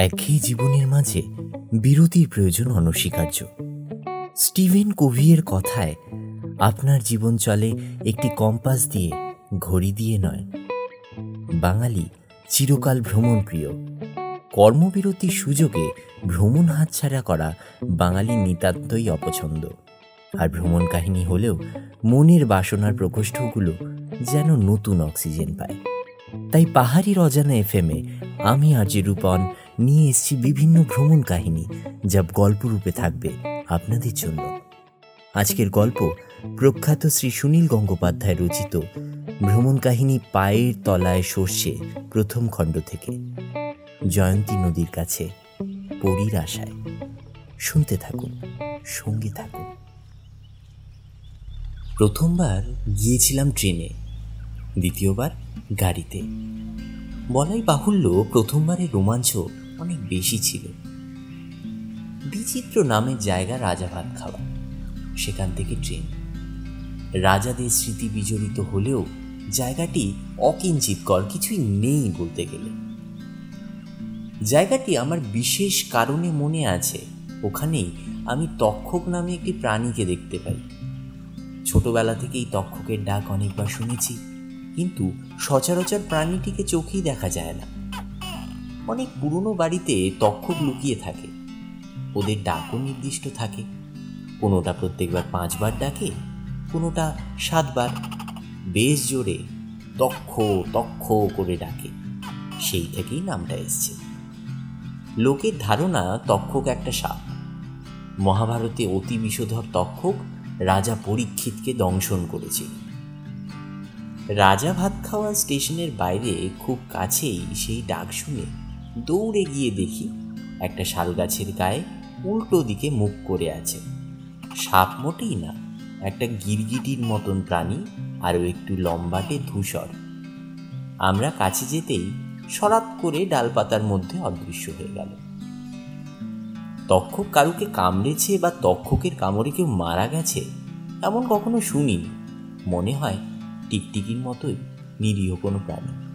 একঘেয়ে জীবনের মাঝে বিরতির প্রয়োজন অনস্বীকার্য। স্টিভেন কোভিয়ের কথায় আপনার জীবন চলে একটি কম্পাস দিয়ে, ঘড়ি দিয়ে নয়। বাঙালি চিরকাল ভ্রমণ প্রিয় কর্মবিরতির সুযোগে ভ্রমণ হাতছাড়া করা বাঙালির নিতান্তই অপছন্দ। আর ভ্রমণ কাহিনী হলেও মনের বাসনার প্রকোষ্ঠগুলো যেন নতুন অক্সিজেন পায়। তাই পাহাড়ির অজানা এফএমে আমি আর যে রূপন নিয়ে এসেছি বিভিন্ন ভ্রমণ কাহিনী যা গল্পরূপে থাকবে আপনাদের জন্য। আজকের গল্প প্রখ্যাত শ্রী সুনীল গঙ্গোপাধ্যায় রচিত ভ্রমণ কাহিনী পায়ের তলায় সর্ষে প্রথম খণ্ড থেকে। জয়ন্তী নদীর কাছে পরীর আশায়। শুনতে থাকুন, সঙ্গে থাকুন। প্রথমবার গিয়েছিলাম ট্রেনে, দ্বিতীয়বার গাড়িতে। বলাই বাহুল্য প্রথমবারের রোমাঞ্চ অনেক বেশি ছিল। বিচিত্র নামের জায়গা রাজা ভাত খাওয়া, সেখান থেকে ট্রেন। রাজাদের স্মৃতি বিজড়িত হলেও জায়গাটি অকিঞ্চিতকর, কিছুই নেই বলতে গেলে। জায়গাটি আমার বিশেষ কারণে মনে আছে, ওখানেই আমি তক্ষক নামে একটি প্রাণীকে দেখতে পাই। ছোটবেলা থেকেই তক্ষকের ডাক অনেকবার শুনেছি, কিন্তু সচরাচর প্রাণীটিকে চোখেই দেখা যায় না। অনেক পুরনো বাড়িতে তক্ষক লুকিয়ে থাকে। ওদের ডাকও নির্দিষ্ট থাকে। কোনোটা প্রত্যেকবার পাঁচবার ডাকে, কোনোটা সাতবার। বেশ জোরে তক্ষ তক্ষ করে ডাকে। সেই থেকেই নামটা এসছে। লোকের ধারণা তক্ষক একটা সাপ। মহাভারতে অতি বিষধর তক্ষক রাজা পরীক্ষিতকে দংশন করেছিল রাজা ভাত খাওয়া স্টেশনের বাইরে খুব কাছেই সেই ডাক শুনে দৌড়ে গিয়ে দেখি একটা শাল গাছের গায়ে উল্টো দিকে মুখ করে আছে। সাপ মোটেই না, একটা গিরগিটির মতন প্রাণী, আরও একটু লম্বাটে ধূসর। আমরা কাছে যেতেই সরাত করে ডালপাতার মধ্যে অদৃশ্য হয়ে গেল। তক্ষক কারুকে কামড়েছে বা তক্ষকের কামড়ে কেউ মারা গেছে, এমন কখনো শুনিনি। মনে হয় টিকটিকির মতোই নিরীহ কোনো প্রাণী।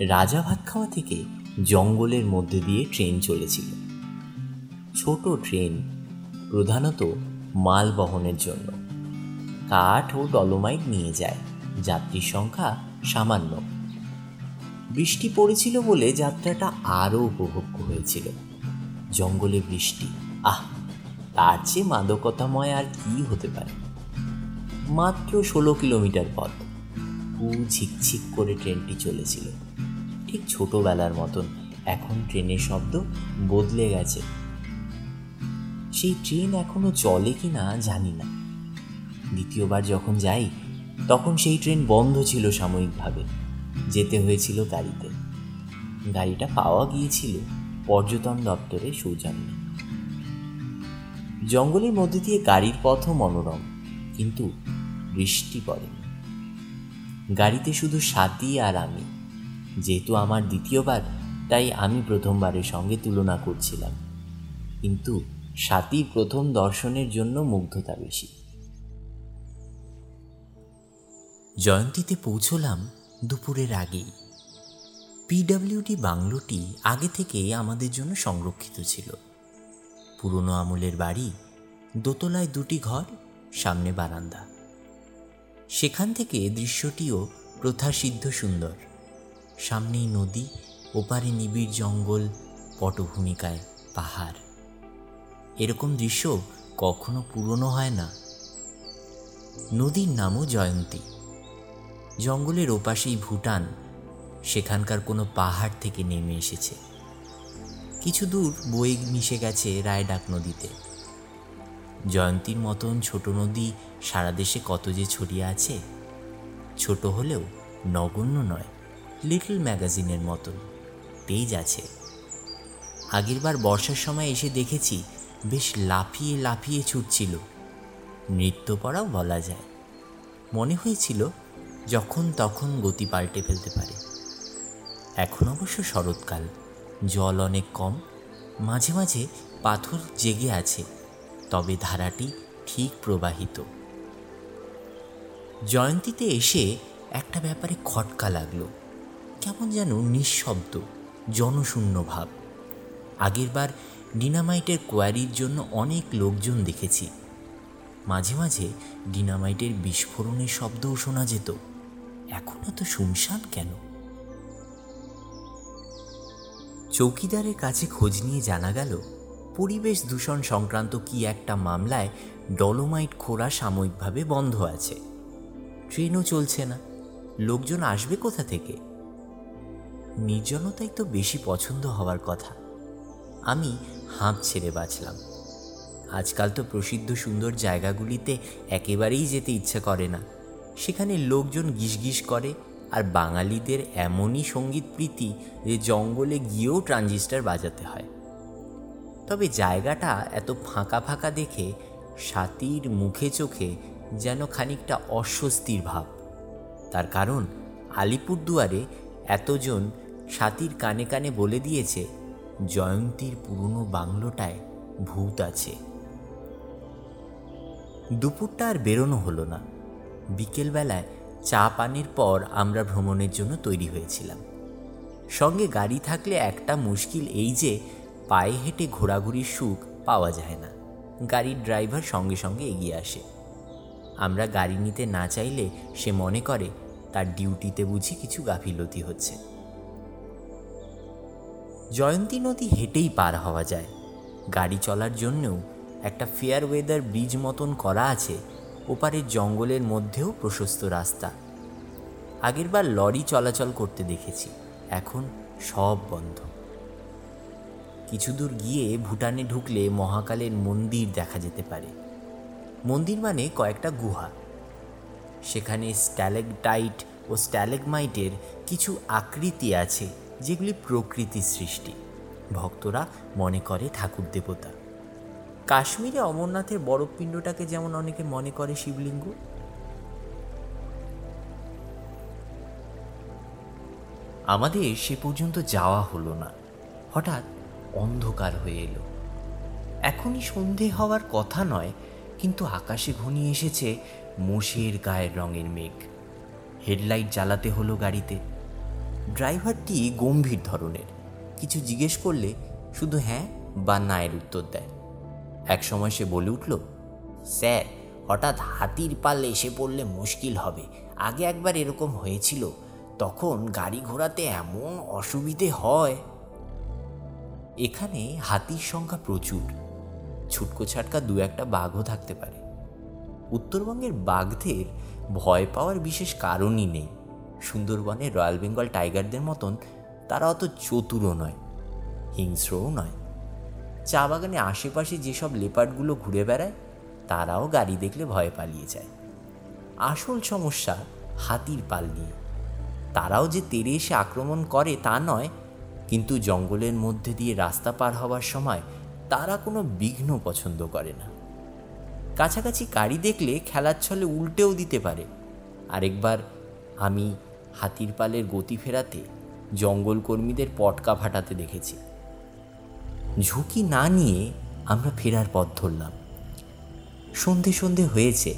রাজা ভাত খাওয়া থেকে জঙ্গলের মধ্যে দিয়ে ট্রেন চলেছিল। ছোট ট্রেন প্রধানত মাল বহনের জন্য। কাঠ ও ডলোমাইট নিয়ে যায়, যাত্রীর সংখ্যা সামান্য। বৃষ্টি পড়েছিল বলে যাত্রাটা আরও উপভোগ্য হয়েছিল। জঙ্গলে বৃষ্টি, আহ, তার চেয়ে মাদকতাময় আর কি হতে পারে? মাত্র ষোলো কিলোমিটার পথ। পু ঝিকঝিক করে ট্রেনটি চলেছিল। ঠিক ছোটবেলার মতন এখন ট্রেনের শব্দ বদলে গেছে। সেই ট্রেন এখনও চলে কি না জানি না। দ্বিতীয়বার যখন যাই, তখন সেই ট্রেন বন্ধ ছিল সাময়িকভাবে। যেতে হয়েছিল গাড়িতে। গাড়িটা পাওয়া গিয়েছিল পর্যটন দপ্তরের সৌজন্যে। জঙ্গলের মধ্যে দিয়ে গাড়ির পথও মনোরম, কিন্তু বৃষ্টি পড়েনি। গাড়িতে শুধু সাথী আর আমি। যেহেতু আমার দ্বিতীয়বার, তাই আমি প্রথমবারের সঙ্গে তুলনা করছিলাম। কিন্তু সাথীর প্রথম দর্শনের জন্য মুগ্ধতা বেশি। জয়ন্তীতে পৌঁছলাম দুপুরের আগেই। পিডাব্লিউডি বাংলোটি আগে থেকে আমাদের জন্য সংরক্ষিত ছিল। পুরনো আমলের বাড়ি, দোতলায় দুটি ঘর, সামনে বারান্দা। সেখান থেকে দৃশ্যটিও প্রথাসিদ্ধ সুন্দর। সামনেই নদী, ওপারে নিবিড় জঙ্গল, পটভূমিকায় পাহাড়। এরকম দৃশ্য কখনো পুরনো হয় না। নদীর নামও জয়ন্তী। জঙ্গলের ওপাশেই ভুটান, সেখানকার কোনো পাহাড় থেকে নেমে এসেছে। কিছু দূর বয়ে মিশে গেছে রায়ডাক নদীতে। জয়ন্তীর মতন ছোট নদী সারা দেশে কত যে ছড়িয়ে আছে, ছোট হলেও নগণ্য নয়। লিটল ম্যাগাজিনের মতন পেজ আছে। আগেরবার বর্ষার সময় এসে দেখেছি বেশ লাফিয়ে লাফিয়ে ছুটছিল। নৃত্য পড়াও বলা যায়। মনে হয়েছিল যখন তখন গতি পাল্টে ফেলতে পারে। এখন অবশ্য শরৎকাল। জল অনেক কম। মাঝে মাঝে পাথর জেগে আছে। তবে ধারাটি ঠিক প্রবাহিত। জয়ন্তীতে এসে একটা ব্যাপারে খটকা লাগল। কেমন যেন নিঃশব্দ, জনশূন্য ভাব। আগেরবার ডিনামাইটের কোয়ারির জন্য অনেক লোকজন দেখেছি। মাঝে মাঝে ডিনামাইটের বিস্ফোরণের শব্দও শোনা যেত। এখন এত শুনশান কেন? চৌকিদারের কাছে খোঁজ নিয়ে জানা গেল, পরিবেশ দূষণ সংক্রান্ত কি একটা মামলায় ডলোমাইট খোঁড়া সাময়িকভাবে বন্ধ আছে। ট্রেনও চলছে না। লোকজন আসবে কোথা থেকে? নির্জনতাই তো বেশি পছন্দ হওয়ার কথা। আমি হাঁপ ছেড়ে বাঁচলাম। আজকাল তো প্রসিদ্ধ সুন্দর জায়গাগুলিতে একেবারেই যেতে ইচ্ছা করে না। সেখানে লোকজন গিসগিস করে আর বাঙালিদের এমনই সংগীত প্রীতি যে জঙ্গলে গিয়েও ট্রানজিস্টার বাজাতে হয়। তবে জায়গাটা এত ফাঁকা ফাঁকা দেখে সাতির মুখে চোখে যেন খানিকটা অস্বস্তির ভাব। তার কারণ আলিপুরদুয়ারে এতজন সাতির কানে কানে বলে দিয়েছে, জয়ন্তীর পুরনো বাংলোটায় ভূত আছে। দুপুরটা আর বেরোনো হলো না। বিকেলবেলায় চা পানির পর আমরা ভ্রমণের জন্য তৈরি হয়েছিলাম। সঙ্গে গাড়ি থাকলে একটা মুশকিল এই যে, পায়ে হেঁটে ঘোরাঘুরির সুখ পাওয়া যায় না। গাড়ির ড্রাইভার সঙ্গে সঙ্গে এগিয়ে আসে। আমরা গাড়ি নিতে না চাইলে সে মনে করে, তার ডিউটিতে বুঝি কিছু গাফিলতি হচ্ছে। জয়ন্তী নদী হেঁটেই পার হওয়া যায়। গাড়ি চলার জন্যও একটা ফেয়ার ওয়েদার ব্রিজ মতন করা আছে ওপারের জঙ্গলের মধ্যেও প্রশস্ত রাস্তা। আগেরবার লরি চলাচল করতে দেখেছি, এখন সব বন্ধ। কিছু দূর গিয়ে ভুটানে ঢুকলে মহাকালের মন্দির দেখা যেতে পারে। মন্দির মানে কয়েকটা গুহা। সেখানে স্ট্যালেগটাইট ও স্ট্যালেগমাইটের কিছু আকৃতি আছে। যেগুলি প্রকৃতি সৃষ্টি। ভক্তরা মনে করে ঠাকুর দেবতা। কাশ্মীরে অমরনাথের বরফপিণ্ডটাকে যেমন অনেকে মনে করে শিবলিঙ্গ। আমাদের সে পর্যন্ত যাওয়া হলো না। হঠাৎ অন্ধকার হয়ে এলো। এখনই সন্ধে হওয়ার কথা নয়, কিন্তু আকাশে ঘনিয়ে এসেছে মোষের গায়ের রঙের মেঘ। হেডলাইট জ্বালাতে হলো গাড়িতে। ড্রাইভারটি গম্ভীর ধরনের। কিছু জিজ্ঞেস করলে শুধু হ্যাঁ বা না এর উত্তর দেয়। এক সময় সে বলে উঠল, স্যার, হঠাৎ হাতির পাল এসে পড়লে মুশকিল হবে। আগে একবার এরকম হয়েছিল, তখন গাড়ি ঘোড়াতে এমন অসুবিধে হয়। এখানে হাতির সংখ্যা প্রচুর। ছুটকো ছাটকা দু একটা বাঘও থাকতে পারে। উত্তরবঙ্গের বাঘদের ভয় পাওয়ার বিশেষ কারণই নেই। সুন্দরবনের রয়্যাল বেঙ্গল টাইগারদের মতন তারা অত চতুরও নয়, হিংস্রও নয়। চা বাগানে আশেপাশে যেসব লেপার্ডগুলো ঘুরে বেড়ায়, তারাও গাড়ি দেখলে ভয় পালিয়ে যায়। আসল সমস্যা হাতির পাল নিয়ে। তারাও যে তেরে এসে আক্রমণ করে তা নয়, কিন্তু জঙ্গলের মধ্যে দিয়ে রাস্তা পার হওয়ার সময় তারা কোনো বিঘ্ন পছন্দ করে না। কাছাকাছি গাড়ি দেখলে খেলার ছলে উল্টেও দিতে পারে। আরেকবার আমি হাতির পালের গতি ফেরাতে জঙ্গল কর্মীদের পটকা ফাটাতে দেখেছি। ঝুঁকি না নিয়ে আমরা ফেরার পথ ধরলাম। সন্ধে সন্ধে হয়েছে।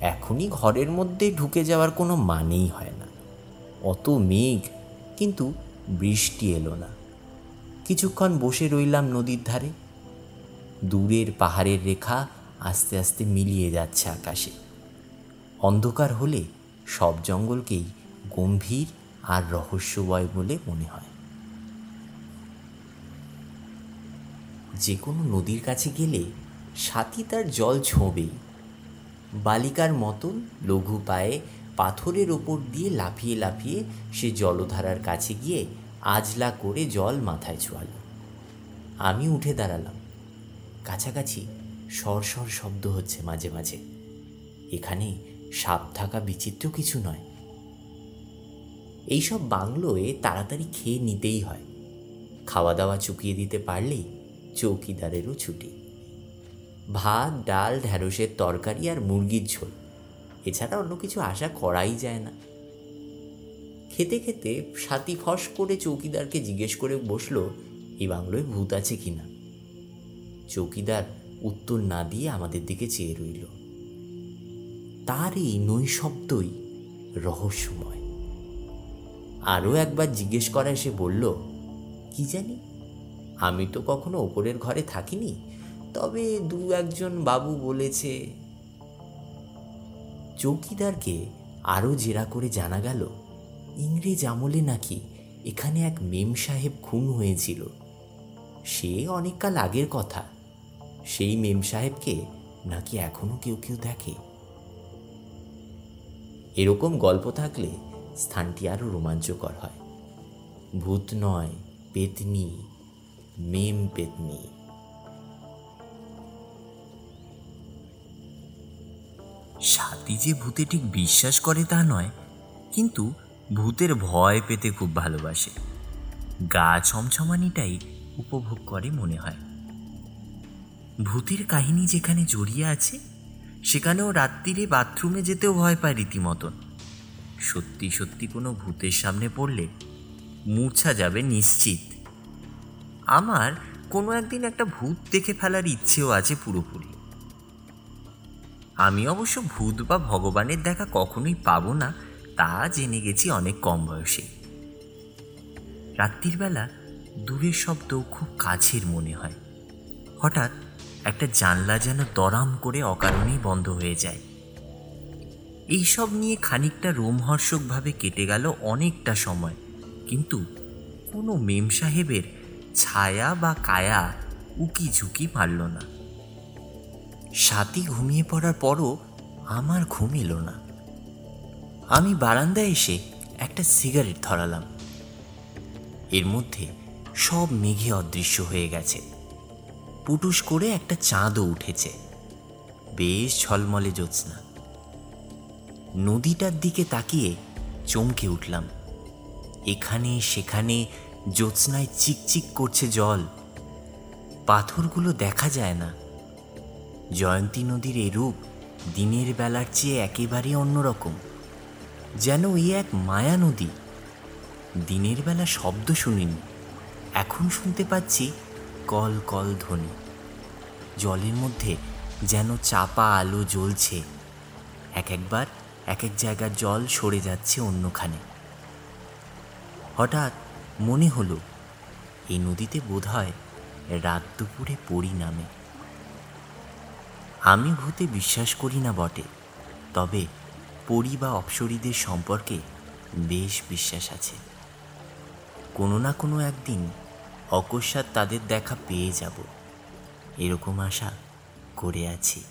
এখনই ঘরের মধ্যে ঢুকে যাওয়ার কোনো মানেই হয় না। অত মেঘ, কিন্তু বৃষ্টি এলো না। কিছুক্ষণ বসে রইলাম নদীর ধারে। দূরের পাহাড়ের রেখা আস্তে আস্তে মিলিয়ে যাচ্ছে আকাশে। অন্ধকার হলে সব জঙ্গলকেই গম্ভীর আর রহস্যময় বলে মনে হয়। যে কোনো নদীর কাছে গেলে সাথী তার জল ছোঁবেই বালিকার মতন লঘু পায়ে পাথরের ওপর দিয়ে লাফিয়ে লাফিয়ে সে জলধারার কাছে গিয়ে আজলা করে জল মাথায় ছোঁয়াল। আমি উঠে দাঁড়ালাম। কাছাকাছি সর সর শব্দ হচ্ছে মাঝে মাঝে। এখানে সাপ থাকা বিচিত্র কিছু নয়। এইসব বাংলোয় তাড়াতাড়ি খেয়ে নিতেই হয়। খাওয়া দাওয়া চুকিয়ে দিতে পারলেই চৌকিদারেরও ছুটি। ভাত, ডাল, ঢ্যাঁড়সের তরকারি আর মুরগির ঝোল। এছাড়া অন্য কিছু আশা করাই যায় না। খেতে খেতে সাথী ফস করে চৌকিদারকে জিজ্ঞেস করে বসল, এই বাংলোয় ভূত আছে কিনা চৌকিদার উত্তর না দিয়ে আমাদের দিকে চেয়ে রইল। তার এই নৈশব্দই রহস্যময়। আরও একবার জিজ্ঞেস করায় সে বলল, কি জানি? আমি তো কখনো ওপরের ঘরে থাকিনি। তবে দু একজন বাবু বলেছে। চৌকিদারকে আরও জেরা করে জানা গেল, ইংরেজ আমলে নাকি এখানে এক মেম সাহেব খুন হয়েছিল। সে অনেককাল আগের কথা। সেই মেম সাহেবকে নাকি এখনও কেউ কেউ দেখে। এরকম গল্প থাকলে স্থানটি আরও রোমাঞ্চকর হয়। ভূত নয়, পেতনি, মেম পেতনি। সাথী যে ভূতে ঠিক বিশ্বাস করে তা নয়, কিন্তু ভূতের ভয় পেতে খুব ভালোবাসে। গা ছমছমানিটাই উপভোগ করে মনে হয়। ভূতের কাহিনী যেখানে জড়িয়ে আছে, সেখানেও রাত্রিরে বাথরুমে যেতেও ভয় পায় রীতিমতন। সত্যি সত্যি কোনো ভূতের সামনে পড়লে মূর্ছা যাবে নিশ্চিত। আমার কোনো একদিন একটা ভূত দেখে ফেলার ইচ্ছেও আছে পুরোপুরি। আমি অবশ্য ভূত বা ভগবানের দেখা কখনোই পাবো না, তা জেনে গেছি অনেক কম বয়সে। রাত্রির বেলা দূরের শব্দ খুব কাছের মনে হয়। হঠাৎ একটা জানলা যেন দরাম করে অকারণেই বন্ধ হয়ে যায়। এইসব নিয়ে খানিকটা রোমহর্ষকভাবে কেটে গেল অনেকটা সময়। কিন্তু কোনো মেম সাহেবের ছায়া বা কায়া উকি ঝুঁকি মারল না। সাথী ঘুমিয়ে পড়ার পরও আমার ঘুম এলো না। আমি বারান্দায় এসে একটা সিগারেট ধরালাম। এর মধ্যে সব মেঘে অদৃশ্য হয়ে গেছে। পুটুস করে একটা চাঁদও উঠেছে। বেশ ঝলমলে জ্যোৎস্না। নদীটার দিকে তাকিয়ে চমকে উঠলাম। এখানে সেখানে জ্যোৎস্নায় চিকচিক করছে জল। পাথরগুলো দেখা যায় না। জয়ন্তী নদীর এরূপ দিনের বেলার চেয়ে একেবারে অন্যরকম। যেন এই এক মায়া নদী। দিনের বেলা শব্দ শুনিনি। এখন শুনতে পাচ্ছি কল কল ধ্বনি। জলের মধ্যে যেন চাপা আলো জ্বলছে। এক একবার এক এক জায়গার জল সরে যাচ্ছে অন্যখানে। হঠাৎ মনে হলো, এই নদীতে বোধ হয় রাত দুপুরে পড়ি নামে। আমি ভূতে বিশ্বাস করি না বটে, তবে পরি বা অপসরীদের সম্পর্কে বেশ বিশ্বাস আছে। কোনো না কোনো একদিন অকস্মাৎ তাদের দেখা পেয়ে যাব, এরকম আশা করে আছি।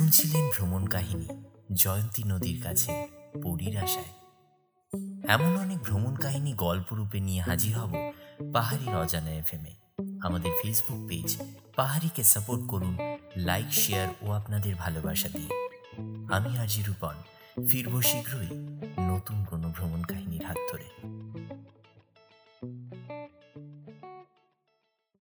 শুনছিলেন ভ্রমণ কাহিনী জয়ন্তী নদীর কাছে, পরীর আশায়। এমন অনেক ভ্রমণ কাহিনী গল্পরূপে নিয়ে হাজির হব পাহাড়ির অজানা এফএমে আমাদের ফেসবুক পেজ পাহাড়িকে সাপোর্ট করুন লাইক শেয়ার ও আপনাদের ভালোবাসা দিয়ে। আমি আজি রূপন, ফিরব শীঘ্রই নতুন কোনো ভ্রমণ কাহিনীর হাত ধরে।